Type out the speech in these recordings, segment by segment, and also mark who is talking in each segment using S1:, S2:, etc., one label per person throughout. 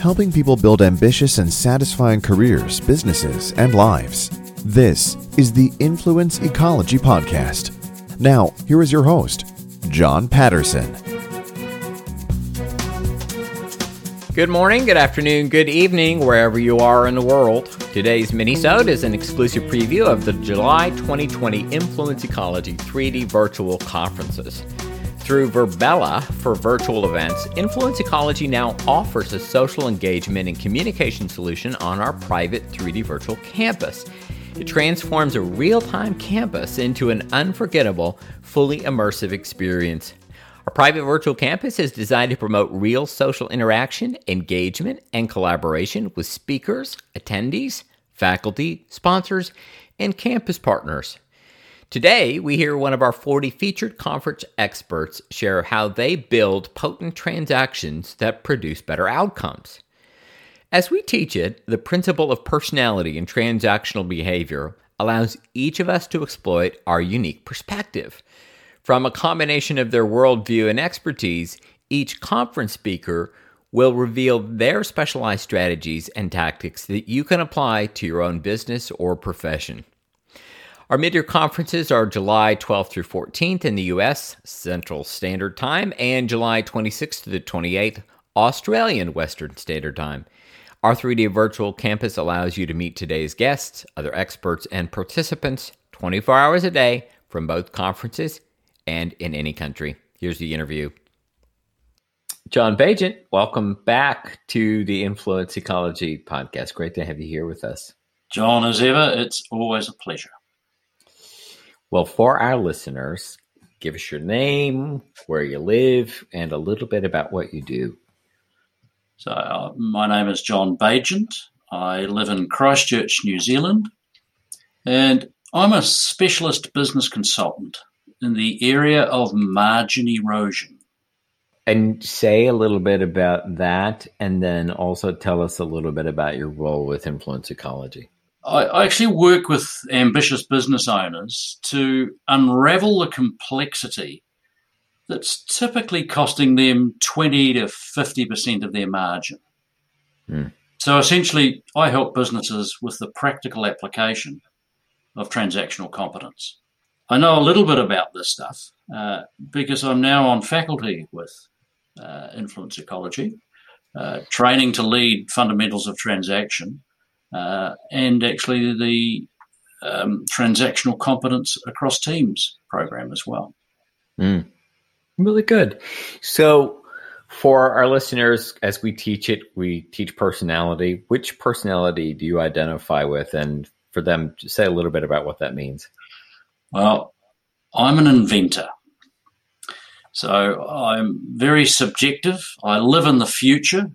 S1: Helping people build ambitious and satisfying careers, businesses, and lives. This is the Influence Ecology Podcast. Now, here is your host, John Patterson.
S2: Good morning, good afternoon, good evening, wherever you are in the world. Today's minisode is an exclusive preview of the July 2020 Influence Ecology 3D virtual conferences. Through VirBELA for virtual events, Influence Ecology now offers a social engagement and communication solution on our private 3D virtual campus. It transforms a real time campus into an unforgettable, fully immersive experience. Our private virtual campus is designed to promote real social interaction, engagement, and collaboration with speakers, attendees, faculty, sponsors, and campus partners. Today, we hear one of our 40 featured conference experts share how they build potent transactions that produce better outcomes. As we teach it, the principle of personality and transactional behavior allows each of us to exploit our unique perspective. From a combination of their worldview and expertise, each conference speaker will reveal their specialized strategies and tactics that you can apply to your own business or profession. Our mid-year conferences are July 12th through 14th in the US Central Standard Time and July 26th to the 28th Australian Western Standard Time. Our 3D virtual campus allows you to meet today's guests, other experts, and participants 24 hours a day from both conferences and in any country. Here's the interview. John Baigent, welcome back to the Influence Ecology podcast. Great to have you here with us.
S3: John, as ever, it's always a pleasure.
S2: Well, for our listeners, give us your name, where you live, and a little bit about what you do.
S3: So, uh, my name is John Baigent. I live in Christchurch, New Zealand, and I'm a specialist business consultant in the area of margin erosion.
S2: And say a little bit about that, and then also tell us a little bit about your role with Influence Ecology.
S3: I, I actually work with ambitious business owners to unravel the complexity that's typically costing them 20 to 50% of their margin. Mm. So essentially, I help businesses with the practical application of transactional competence. I know a little bit about this stuff uh, because I'm now on faculty with uh, Influence Ecology, uh, training to lead fundamentals of transaction, uh, and actually the um, transactional competence across teams program as well.
S2: Mm. Really good. So, for our listeners, as we teach it, we teach personality. Which personality do you identify with? And for them, say a little bit about what that means.
S3: Well, I'm an inventor. So I'm very subjective. I live in the future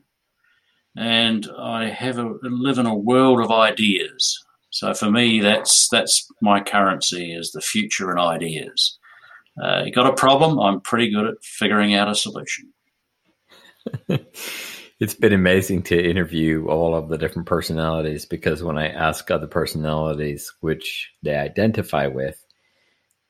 S3: and I have a live in a world of ideas. So for me, that's that's my currency is the future and ideas. Uh, you got a problem? I'm pretty good at figuring out a solution.
S2: it's been amazing to interview all of the different personalities because when I ask other personalities which they identify with,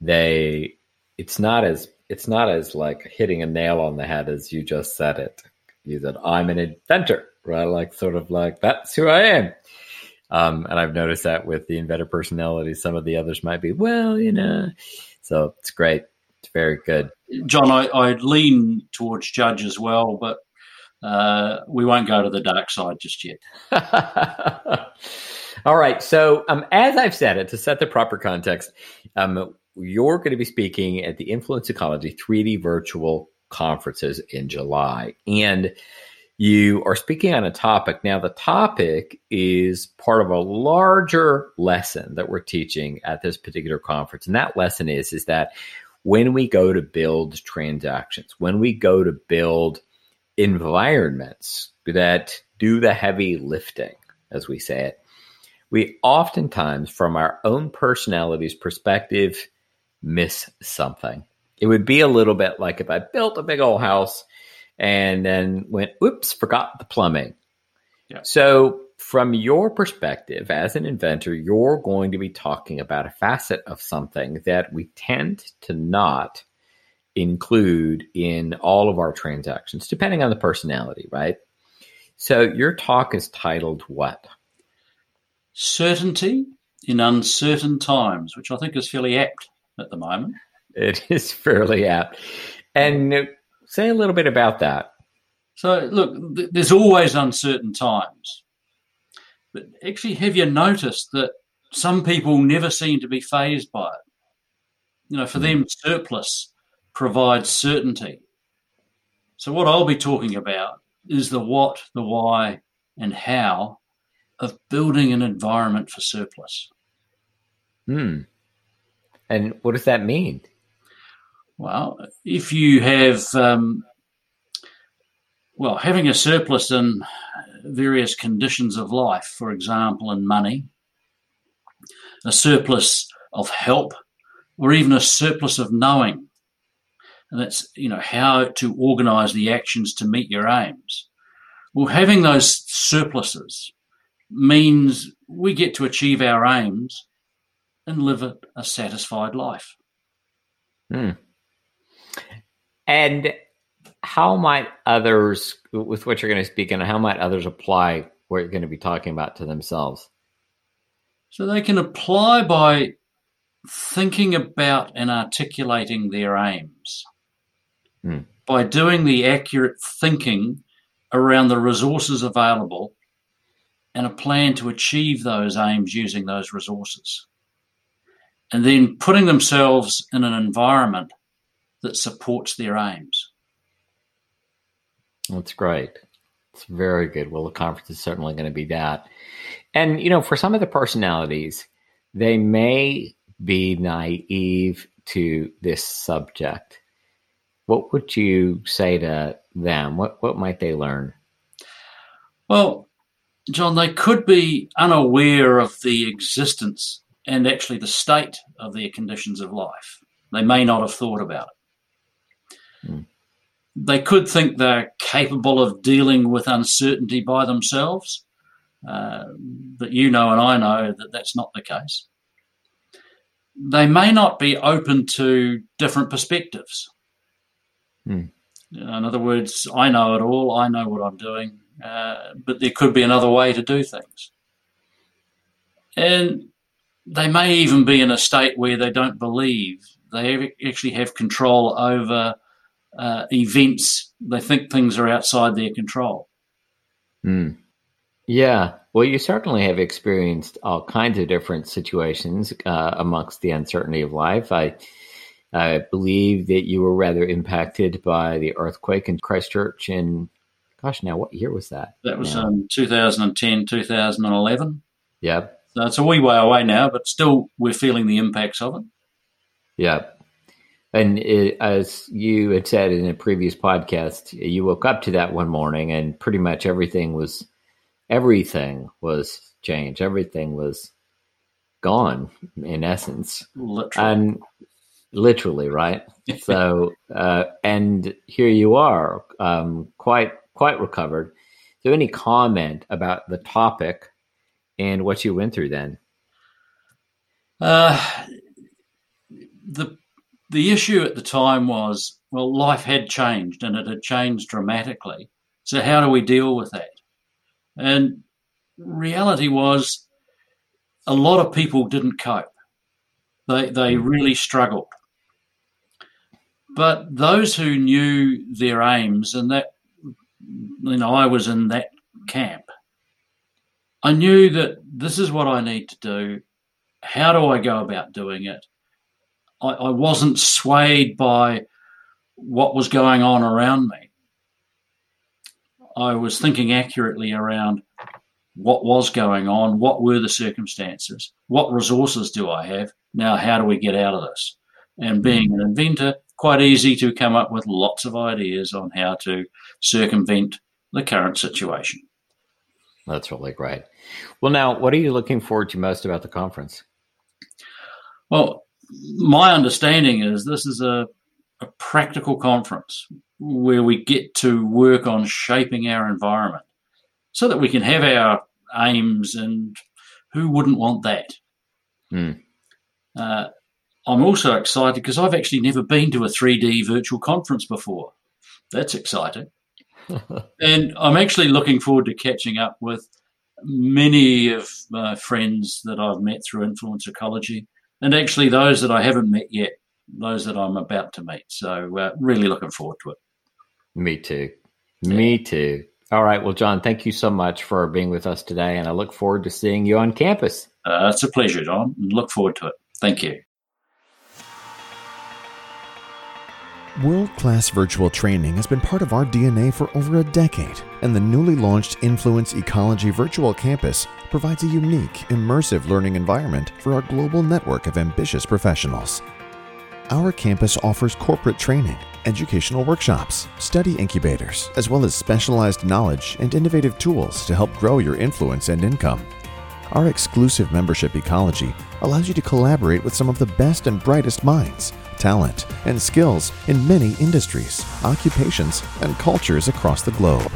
S2: they it's not as it's not as like hitting a nail on the head as you just said it. You said I'm an inventor, right? Like sort of like that's who I am. Um, and I've noticed that with the inventor personality, some of the others might be, well, you know. So it's great. It's very good.
S3: John, I, I lean towards judge as well, but uh, we won't go to the dark side just yet.
S2: All right. So, um, as I've said it, to set the proper context, um, you're going to be speaking at the Influence Ecology 3D virtual conferences in July. And you are speaking on a topic. Now, the topic is part of a larger lesson that we're teaching at this particular conference. And that lesson is, is that when we go to build transactions, when we go to build environments that do the heavy lifting, as we say it, we oftentimes, from our own personality's perspective, miss something. It would be a little bit like if I built a big old house and then went, oops, forgot the plumbing. Yeah. So, from your perspective as an inventor, you're going to be talking about a facet of something that we tend to not include in all of our transactions, depending on the personality, right? So your talk is titled what?
S3: Certainty in uncertain times, which I think is fairly apt at the moment.
S2: It is fairly apt. And say a little bit about that.
S3: So, look, th- there's always uncertain times. But actually, have you noticed that some people never seem to be fazed by it? You know, for them, surplus provides certainty. So, what I'll be talking about is the what, the why, and how of building an environment for surplus.
S2: Hmm. And what does that mean?
S3: Well, if you have, um, well, having a surplus in various conditions of life, for example, in money, a surplus of help, or even a surplus of knowing. And that's, you know, how to organize the actions to meet your aims. Well, having those surpluses means we get to achieve our aims and live a, satisfied life.
S2: Hmm. And how might others, with what you're going to speak and how might others apply what you're going to be talking about to themselves?
S3: So they can apply by thinking about and articulating their aims.
S2: Hmm.
S3: By doing the accurate thinking around the resources available and a plan to achieve those aims using those resources. And then putting themselves in an environment that supports their aims.
S2: That's great. It's very good. Well, the conference is certainly going to be that. And, you know, for some of the personalities, they may be naive to this subject. What would you say to them? What, what might they learn?
S3: Well, John, they could be unaware of the existence and actually the state of their conditions of life. They may not have thought about it. They could think they're capable of dealing with uncertainty by themselves, uh, but you know and I know that that's not the case. They may not be open to different perspectives.
S2: Hmm.
S3: In other words, I know it all, I know what I'm doing, uh, but there could be another way to do things. And they may even be in a state where they don't believe they actually have control over uh, events. They think things are outside their control.
S2: Mm. Yeah. Well, you certainly have experienced all kinds of different situations uh, amongst the uncertainty of life. I, I believe that you were rather impacted by the earthquake in Christchurch in, gosh, now what year was that?
S3: That was
S2: now?
S3: um, 2010, 2011.
S2: Yep.
S3: So it's a wee way away now, but still we're feeling the impacts of it.
S2: Yep. And it, as you had said in a previous podcast, you woke up to that one morning and pretty much everything was everything was changed. Everything was gone in essence.
S3: Literally.
S2: And literally, right? so, uh, and here you are, um, quite quite recovered. So, any comment about the topic and what you went through then?
S3: Uh, the issue at the time was well, life had changed and it had changed dramatically. So how do we deal with that? And reality was, a lot of people didn't cope. They they mm. really struggled. But those who knew their aims, and that you know, I was in that camp. I knew that this is what I need to do. How do I go about doing it? I, I wasn't swayed by what was going on around me. I was thinking accurately around what was going on, what were the circumstances, what resources do I have, now how do we get out of this? And being an inventor, quite easy to come up with lots of ideas on how to circumvent the current situation.
S2: That's really great. Well, now, what are you looking forward to most about the conference?
S3: Well, my understanding is this is a, a practical conference where we get to work on shaping our environment so that we can have our aims and who wouldn't want that?
S2: Hmm.
S3: Uh, I'm also excited because I've actually never been to a 3D virtual conference before. That's exciting. and I'm actually looking forward to catching up with many of my friends that I've met through Influence Ecology, and actually those that I haven't met yet, those that I'm about to meet. So, uh, really looking forward to it.
S2: Me too. Me too. All right. Well, John, thank you so much for being with us today, and I look forward to seeing you on campus.
S3: Uh, it's a pleasure, John. Look forward to it. Thank you.
S1: World class virtual training has been part of our DNA for over a decade, and the newly launched Influence Ecology Virtual Campus provides a unique, immersive learning environment for our global network of ambitious professionals. Our campus offers corporate training, educational workshops, study incubators, as well as specialized knowledge and innovative tools to help grow your influence and income. Our exclusive membership ecology allows you to collaborate with some of the best and brightest minds, talent, and skills in many industries, occupations, and cultures across the globe.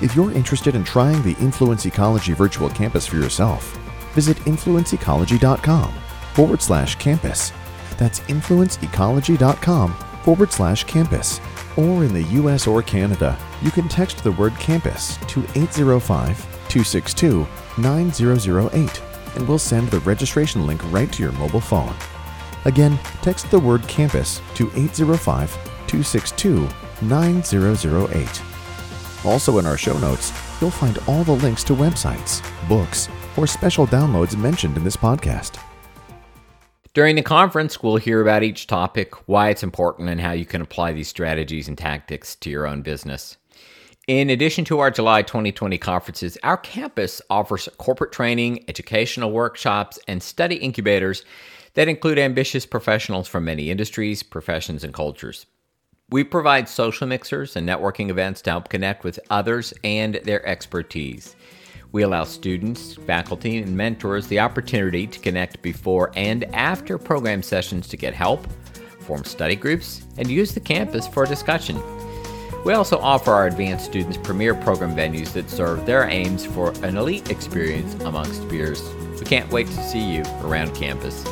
S1: If you're interested in trying the Influence Ecology virtual campus for yourself, visit influenceecology.com forward slash campus. That's influenceecology.com forward slash campus. Or in the US or Canada, you can text the word campus to 805 262 9008 and we'll send the registration link right to your mobile phone. Again, text the word campus to 805 262 9008. Also, in our show notes, you'll find all the links to websites, books, or special downloads mentioned in this podcast.
S2: During the conference, we'll hear about each topic, why it's important, and how you can apply these strategies and tactics to your own business. In addition to our July 2020 conferences, our campus offers corporate training, educational workshops, and study incubators that include ambitious professionals from many industries, professions, and cultures. We provide social mixers and networking events to help connect with others and their expertise. We allow students, faculty, and mentors the opportunity to connect before and after program sessions to get help, form study groups, and use the campus for discussion. We also offer our advanced students premier program venues that serve their aims for an elite experience amongst peers. We can't wait to see you around campus.